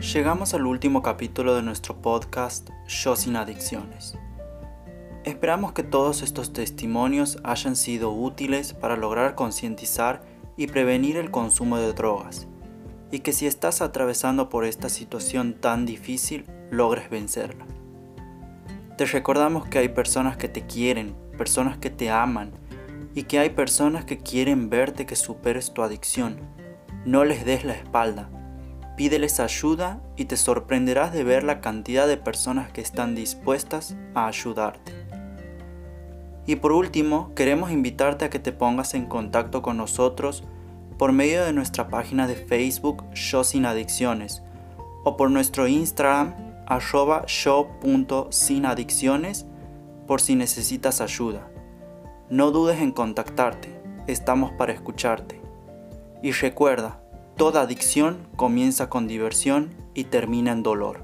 Llegamos al último capítulo de nuestro podcast Yo sin adicciones. Esperamos que todos estos testimonios hayan sido útiles para lograr concientizar y prevenir el consumo de drogas, y que si estás atravesando por esta situación tan difícil, logres vencerla. Te recordamos que hay personas que te quieren, personas que te aman, y que hay personas que quieren verte que superes tu adicción. No les des la espalda Pídeles ayuda y te sorprenderás de ver la cantidad de personas que están dispuestas a ayudarte. Y por último, queremos invitarte a que te pongas en contacto con nosotros por medio de nuestra página de Facebook Yo Sin Adicciones o por nuestro Instagram arroba show.sinadicciones por si necesitas ayuda. No dudes en contactarte, estamos para escucharte. Y recuerda, Toda adicción comienza con diversión y termina en dolor.